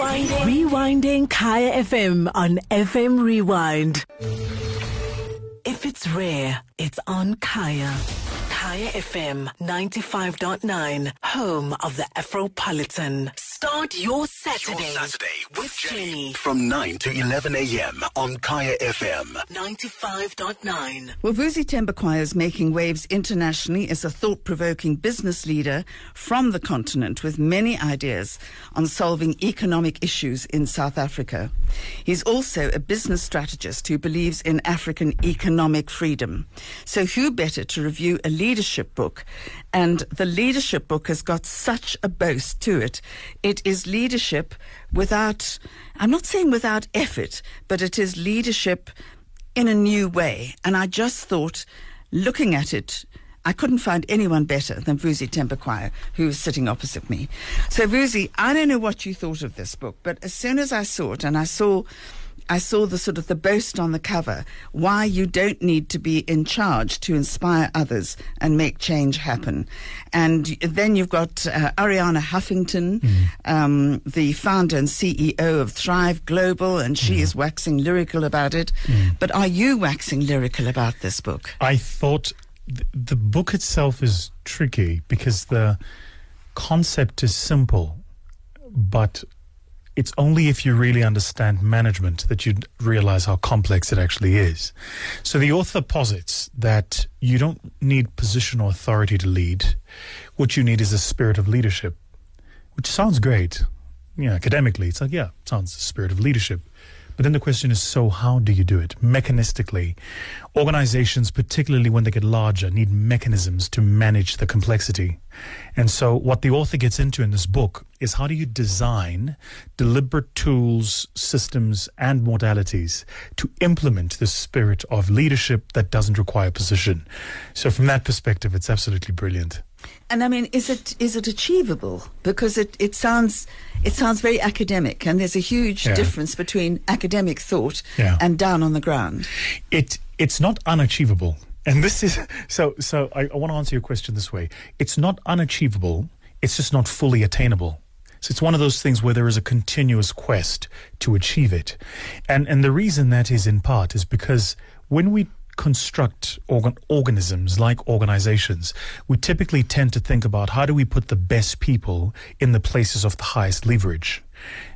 Rewinding. Rewinding Kaya FM on FM Rewind. If it's rare, it's on Kaya. Kaya FM 95.9, home of the Afropolitan. Start your Saturday, Your Saturday with Jenny Jenny. from 9 to 11 a.m. on Kaya FM. 95.9. Well, Vusi Thembakwayo is making waves internationally as a thought provoking business leader from the continent with many ideas on solving economic issues in South Africa. He's also a business strategist who believes in African economic freedom. So, who better to review a leadership book? And the leadership book has got such a boast to it. It is leadership without, I'm not saying without effort, but it is leadership in a new way. And I just thought, looking at it, I couldn't find anyone better than Vusi Thembakwayo, who was sitting opposite me. So, Vusi, I don't know what you thought of this book, but as soon as I saw it and I saw I saw the sort of the boast on the cover, why you don't need to be in charge to inspire others and make change happen. And then you've got uh, Arianna Huffington, um, the founder and CEO of Thrive Global, and she is waxing lyrical about it. But are you waxing lyrical about this book? I thought th- the book itself is tricky because the concept is simple, but it's only if you really understand management that you realize how complex it actually is. So the author posits that you don't need position or authority to lead. What you need is a spirit of leadership, which sounds great. Yeah, academically, it's like, yeah, sounds the spirit of leadership. But then the question is so how do you do it? Mechanistically. Organizations, particularly when they get larger, need mechanisms to manage the complexity. And so what the author gets into in this book is how do you design deliberate tools, systems, and modalities to implement the spirit of leadership that doesn't require position. So from that perspective, it's absolutely brilliant. And I mean, is it is it achievable? Because it, it sounds it sounds very academic, and there's a huge Yeah. difference between academic thought Yeah. and down on the ground. it it's not unachievable and this is so so I, I want to answer your question this way it's not unachievable it's just not fully attainable so it's one of those things where there is a continuous quest to achieve it and and the reason that is in part is because when we construct organ- organisms like organizations, we typically tend to think about how do we put the best people in the places of the highest leverage.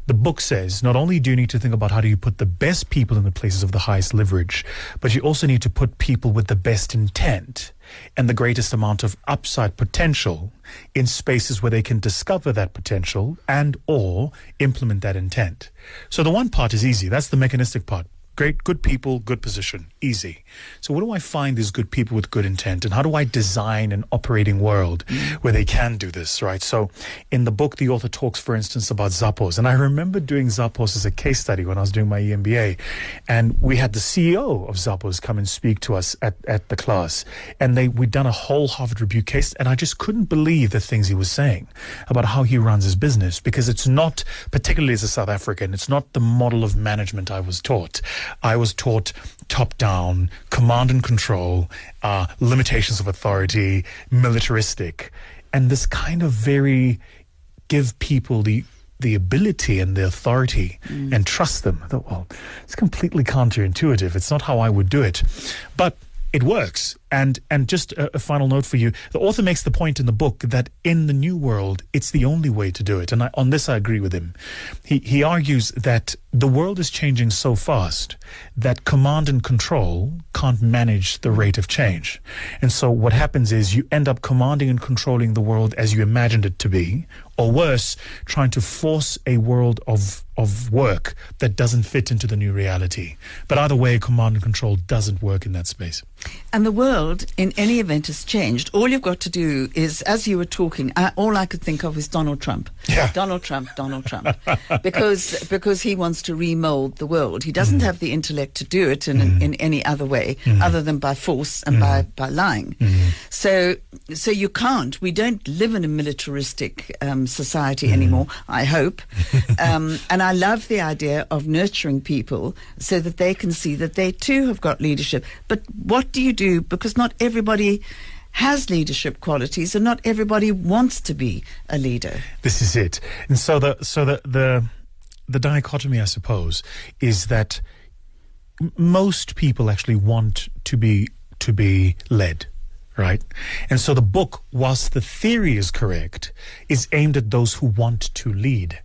The book says not only do you need to think about how do you put the best people in the places of the highest leverage, but you also need to put people with the best intent and the greatest amount of upside potential in spaces where they can discover that potential and or implement that intent. So the one part is easy. That's the mechanistic part. Great, good people, good position, easy. So, what do I find these good people with good intent, and how do I design an operating world where they can do this, right? So, in the book, the author talks, for instance, about Zappos, and I remember doing Zappos as a case study when I was doing my EMBA, and we had the CEO of Zappos come and speak to us at, at the class, and they we'd done a whole Harvard Review case, and I just couldn't believe the things he was saying about how he runs his business because it's not, particularly as a South African, it's not the model of management I was taught. I was taught top down, command and control, uh, limitations of authority, militaristic, and this kind of very give people the the ability and the authority and trust them. I thought, well, it's completely counterintuitive. It's not how I would do it, but it works. And and just a, a final note for you: the author makes the point in the book that in the new world, it's the only way to do it. And I, on this, I agree with him. He he argues that the world is changing so fast that command and control can't manage the rate of change. And so what happens is you end up commanding and controlling the world as you imagined it to be, or worse, trying to force a world of of work that doesn't fit into the new reality. But either way, command and control doesn't work in that space. And the world, in any event, has changed. All you've got to do is, as you were talking, I, all I could think of is Donald Trump. Yeah. Donald Trump, Donald Trump, because because he wants to remold the world. He doesn't mm. have the intellect to do it in mm. in any other way mm. other than by force and by by lying. So so you can't. We don't live in a militaristic um, society anymore. I hope, um, and I love the idea of nurturing people so that they can see that they too have got leadership. But what do you do? Because not everybody has leadership qualities, and not everybody wants to be a leader. This is it. And so the so the the the dichotomy, I suppose, is that most people actually want to be to be led, right? And so the book, whilst the theory is correct, is aimed at those who want to lead.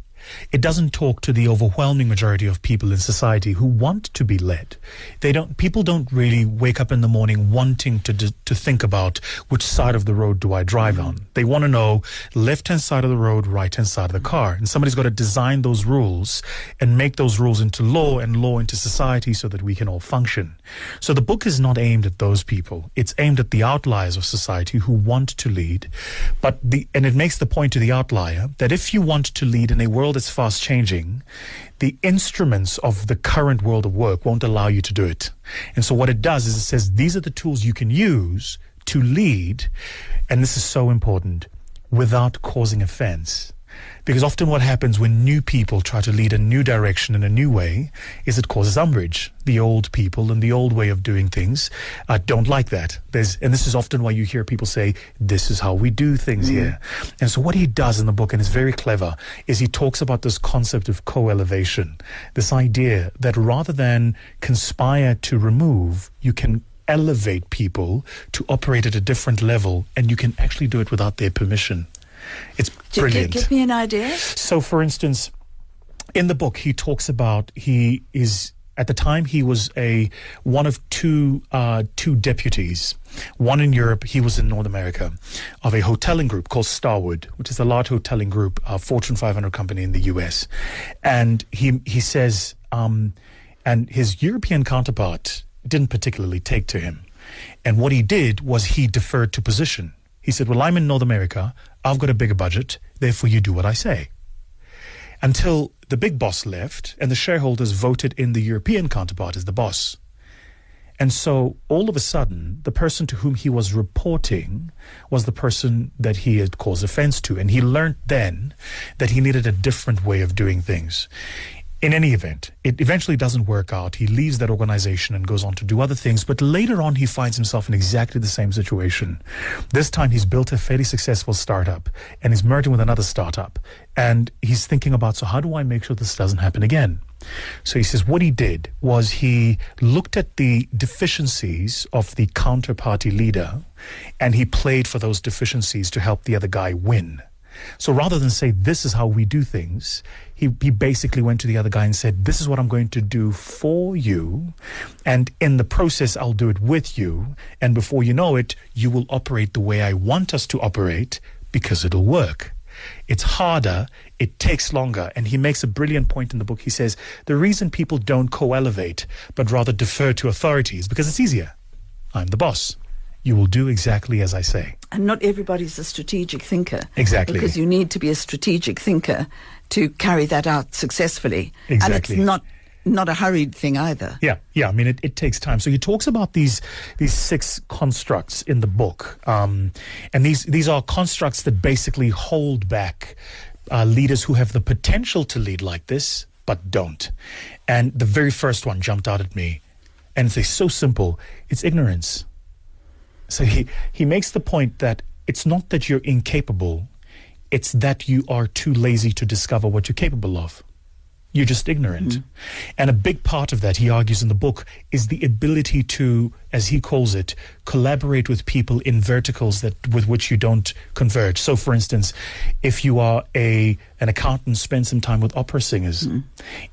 It doesn't talk to the overwhelming majority of people in society who want to be led. They don't. People don't really wake up in the morning wanting to d- to think about which side of the road do I drive mm. on. They want to know left hand side of the road, right hand side of the car, and somebody's got to design those rules and make those rules into law and law into society so that we can all function. So the book is not aimed at those people. It's aimed at the outliers of society who want to lead, but the and it makes the point to the outlier that if you want to lead in a world that's fast changing, the instruments of the current world of work won't allow you to do it. And so what it does is it says these are the tools you can use to lead, and this is so important, without causing offense. Because often what happens when new people try to lead a new direction in a new way is it causes umbrage. The old people and the old way of doing things uh, don't like that. There's, and this is often why you hear people say, this is how we do things here. And so what he does in the book, and is very clever, is he talks about this concept of co-elevation. This idea that rather than conspire to remove, you can elevate people to operate at a different level and you can actually do it without their permission. It's brilliant. Give, me an idea. So, for instance, in the book, he talks about he is at the time he was a one of two uh, two deputies, one in Europe, he was in North America, of a hoteling group called Starwood, which is a large hoteling group, a Fortune 500 company in the U.S. And he he says, um, and his European counterpart didn't particularly take to him. And what he did was he deferred to position. He said, Well, I'm in North America. I've got a bigger budget. Therefore, you do what I say. Until the big boss left and the shareholders voted in the European counterpart as the boss. And so all of a sudden, the person to whom he was reporting was the person that he had caused offense to. And he learned then that he needed a different way of doing things. In any event, it eventually doesn't work out. He leaves that organization and goes on to do other things. But later on, he finds himself in exactly the same situation. This time, he's built a fairly successful startup and he's merging with another startup. And he's thinking about, so how do I make sure this doesn't happen again? So he says what he did was he looked at the deficiencies of the counterparty leader and he played for those deficiencies to help the other guy win. So rather than say, this is how we do things, he, he basically went to the other guy and said, this is what I'm going to do for you. And in the process, I'll do it with you. And before you know it, you will operate the way I want us to operate because it'll work. It's harder, it takes longer. And he makes a brilliant point in the book. He says, the reason people don't co elevate, but rather defer to authority is because it's easier. I'm the boss. You will do exactly as I say. And not everybody's a strategic thinker. Exactly. Because you need to be a strategic thinker to carry that out successfully. Exactly. And it's not not a hurried thing either. Yeah, yeah. I mean, it, it takes time. So he talks about these these six constructs in the book, um, and these these are constructs that basically hold back uh, leaders who have the potential to lead like this but don't. And the very first one jumped out at me, and it's so simple. It's ignorance. So he he makes the point that it's not that you're incapable, it's that you are too lazy to discover what you're capable of. You're just ignorant. Mm-hmm. And a big part of that, he argues in the book, is the ability to, as he calls it, collaborate with people in verticals that with which you don't converge. So for instance, if you are a an accountant, spend some time with opera singers. Mm-hmm.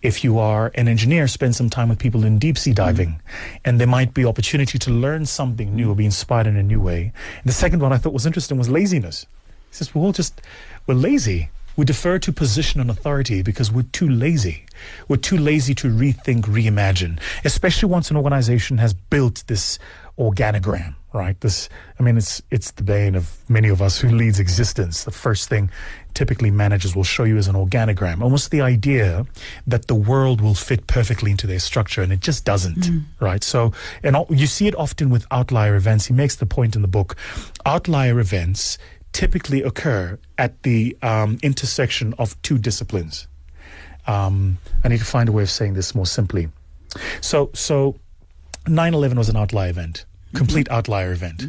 If you are an engineer, spend some time with people in deep sea mm-hmm. diving. And there might be opportunity to learn something new or be inspired in a new way. And the second one I thought was interesting was laziness. He says, we're all just, we're lazy. We defer to position and authority because we're too lazy. We're too lazy to rethink, reimagine, especially once an organization has built this organogram, right? This, I mean, it's, it's the bane of many of us who leads existence. The first thing typically managers will show you is an organogram, almost the idea that the world will fit perfectly into their structure, and it just doesn't, mm. right? So, and you see it often with outlier events. He makes the point in the book outlier events typically occur at the um, intersection of two disciplines. Um, I need to find a way of saying this more simply. So, so 9/11 was an outlier event, complete outlier event,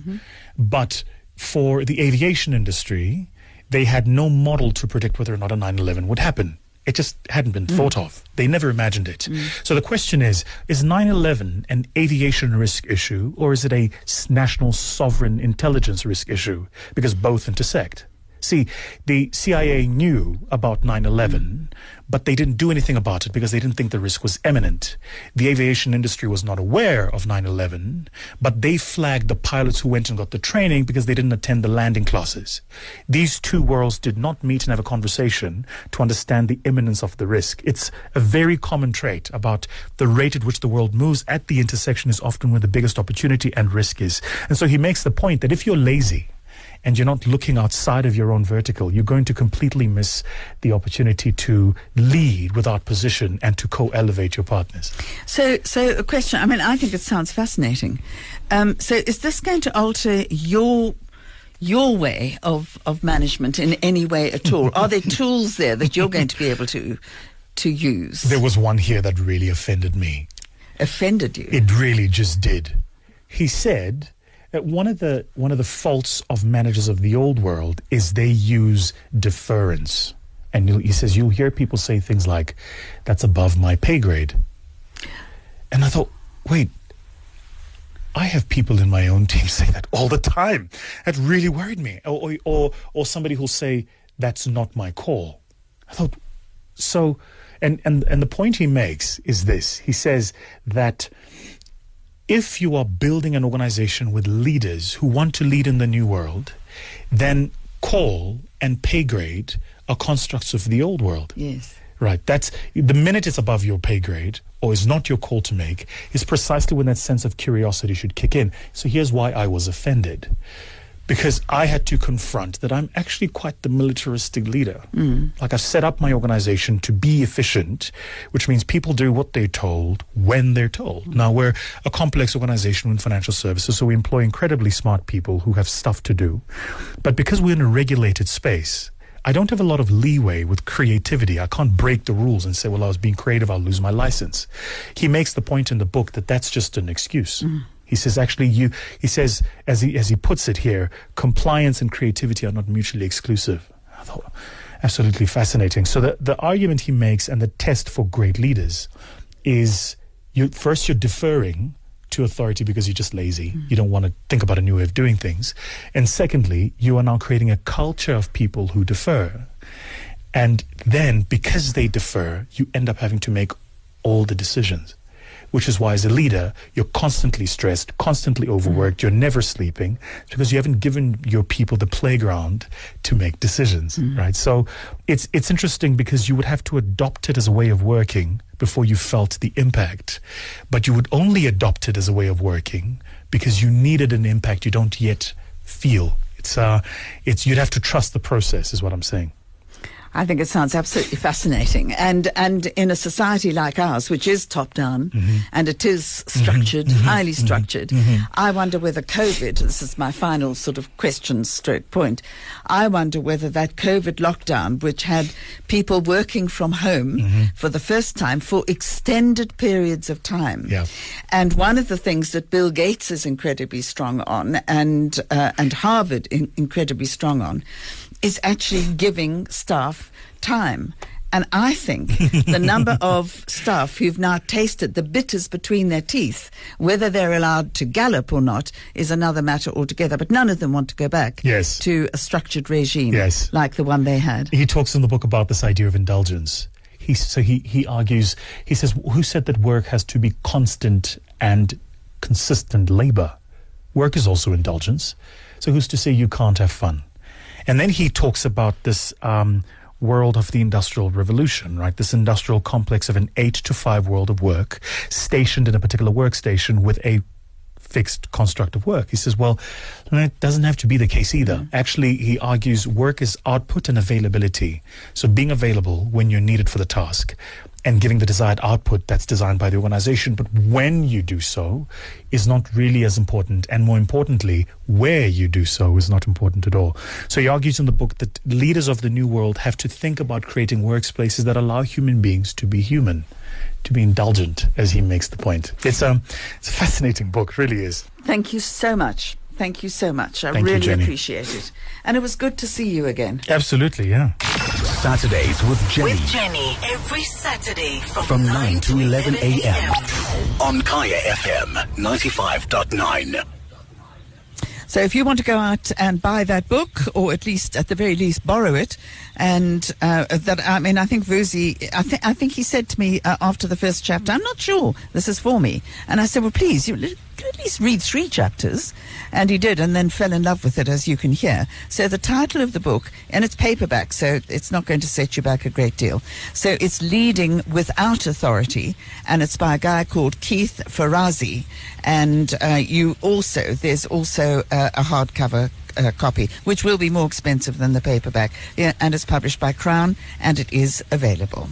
but for the aviation industry, they had no model to predict whether or not a 9/11 would happen. It just hadn't been mm. thought of. They never imagined it. Mm. So the question is Is 9 11 an aviation risk issue or is it a national sovereign intelligence risk issue? Because both intersect. See, the CIA knew about 9 11, mm. But they didn't do anything about it because they didn't think the risk was imminent. The aviation industry was not aware of 9 11, but they flagged the pilots who went and got the training because they didn't attend the landing classes. These two worlds did not meet and have a conversation to understand the imminence of the risk. It's a very common trait about the rate at which the world moves at the intersection is often where the biggest opportunity and risk is. And so he makes the point that if you're lazy, and you're not looking outside of your own vertical, you're going to completely miss the opportunity to lead without position and to co-elevate your partners. So, so a question. I mean, I think it sounds fascinating. Um, so, is this going to alter your your way of of management in any way at all? Are there tools there that you're going to be able to to use? There was one here that really offended me. Offended you? It really just did. He said that one of the one of the faults of managers of the old world is they use deference. And he says you'll hear people say things like, "That's above my pay grade." And I thought, wait, I have people in my own team say that all the time. That really worried me. Or, or, or, or somebody who'll say, that's not my call. I thought, so, and, and, and the point he makes is this. He says that if you are building an organization with leaders who want to lead in the new world, then call and pay grade are constructs of the old world. yes. Right. That's the minute it's above your pay grade or is not your call to make is precisely when that sense of curiosity should kick in. So here's why I was offended. Because I had to confront that I'm actually quite the militaristic leader. Mm. Like I've set up my organization to be efficient, which means people do what they're told when they're told. Mm. Now we're a complex organization in financial services, so we employ incredibly smart people who have stuff to do. But because we're in a regulated space, I don't have a lot of leeway with creativity. I can't break the rules and say, well, I was being creative, I'll lose my license. He makes the point in the book that that's just an excuse. Mm. He says, actually, you, he says, as he, as he puts it here, compliance and creativity are not mutually exclusive. I thought, absolutely fascinating. So the, the argument he makes and the test for great leaders is you, first, you're deferring to authority because you're just lazy. Hmm. You don't want to think about a new way of doing things. And secondly, you are now creating a culture of people who defer. And then, because they defer, you end up having to make all the decisions. Which is why, as a leader, you're constantly stressed, constantly overworked, you're never sleeping, because you haven't given your people the playground to make decisions, right? So it's, it's interesting because you would have to adopt it as a way of working before you felt the impact. But you would only adopt it as a way of working because you needed an impact you don't yet feel. It's, uh, it's, you'd have to trust the process, is what I'm saying. I think it sounds absolutely fascinating. And and in a society like ours, which is top down mm-hmm. and it is mm-hmm. structured, mm-hmm. highly structured, I wonder whether COVID, this is my final sort of question stroke point, I wonder whether that COVID lockdown, which had people working from home for the first time for extended periods of time. Yeah. And one of the things that Bill Gates is incredibly strong on and uh, and Harvard in, incredibly strong on is actually giving staff time. And I think the number of staff who've now tasted the bitters between their teeth, whether they're allowed to gallop or not, is another matter altogether. But none of them want to go back Yes. to a structured regime Yes. like the one they had. he talks in the book about this idea of indulgence. He, so he, he argues, he says, who said that work has to be constant and consistent labor? Work is also indulgence. So who's to say you can't have fun? And then he talks about this um, world of the industrial revolution, right? This industrial complex of an eight to five world of work stationed in a particular workstation with a fixed construct of work. He says, well, that doesn't have to be the case either. Actually, he argues work is output and availability. So being available when you're needed for the task and giving the desired output that's designed by the organization. But when you do so is not really as important. And more importantly, where you do so is not important at all. So he argues in the book that leaders of the new world have to think about creating workplaces that allow human beings to be human to be indulgent, as he makes the point. It's a, it's a fascinating book, really is. Thank you so much. Thank you so much. I Thank really Jenny. appreciate it. And it was good to see you again. Absolutely, yeah. Saturdays with Jenny. With Jenny every Saturday from, From 9 to 11 a.m. a.m. on Kaya FM 95.9. So if you want to go out and buy that book, or at least, at the very least, borrow it, and uh, that I mean, I think Vusi, I think I think he said to me uh, after the first chapter, "I'm not sure this is for me," and I said, "Well, please, you at least read three chapters," and he did, and then fell in love with it, as you can hear. So the title of the book, and it's paperback, so it's not going to set you back a great deal. So it's Leading Without Authority, and it's by a guy called Keith Ferrazzi, and uh, you also there's also uh, a hardcover uh, copy, which will be more expensive than the paperback. Yeah, and it's published by Crown, and it is available.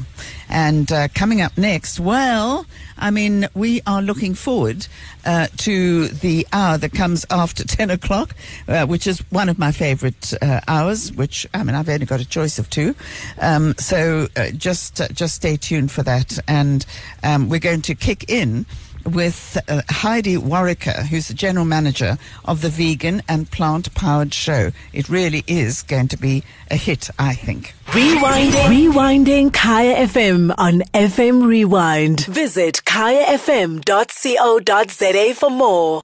And uh, coming up next, well, I mean, we are looking forward uh, to the hour that comes after 10 o'clock, uh, which is one of my favorite uh, hours, which, I mean, I've only got a choice of two. Um, so uh, just, just stay tuned for that. And um, we're going to kick in with uh, Heidi Warwicker, who's the general manager of the Vegan and Plant Powered Show. It really is going to be a hit, I think. Rewinding. Rewinding Kaya FM on FM Rewind. Visit kayafm.co.za for more.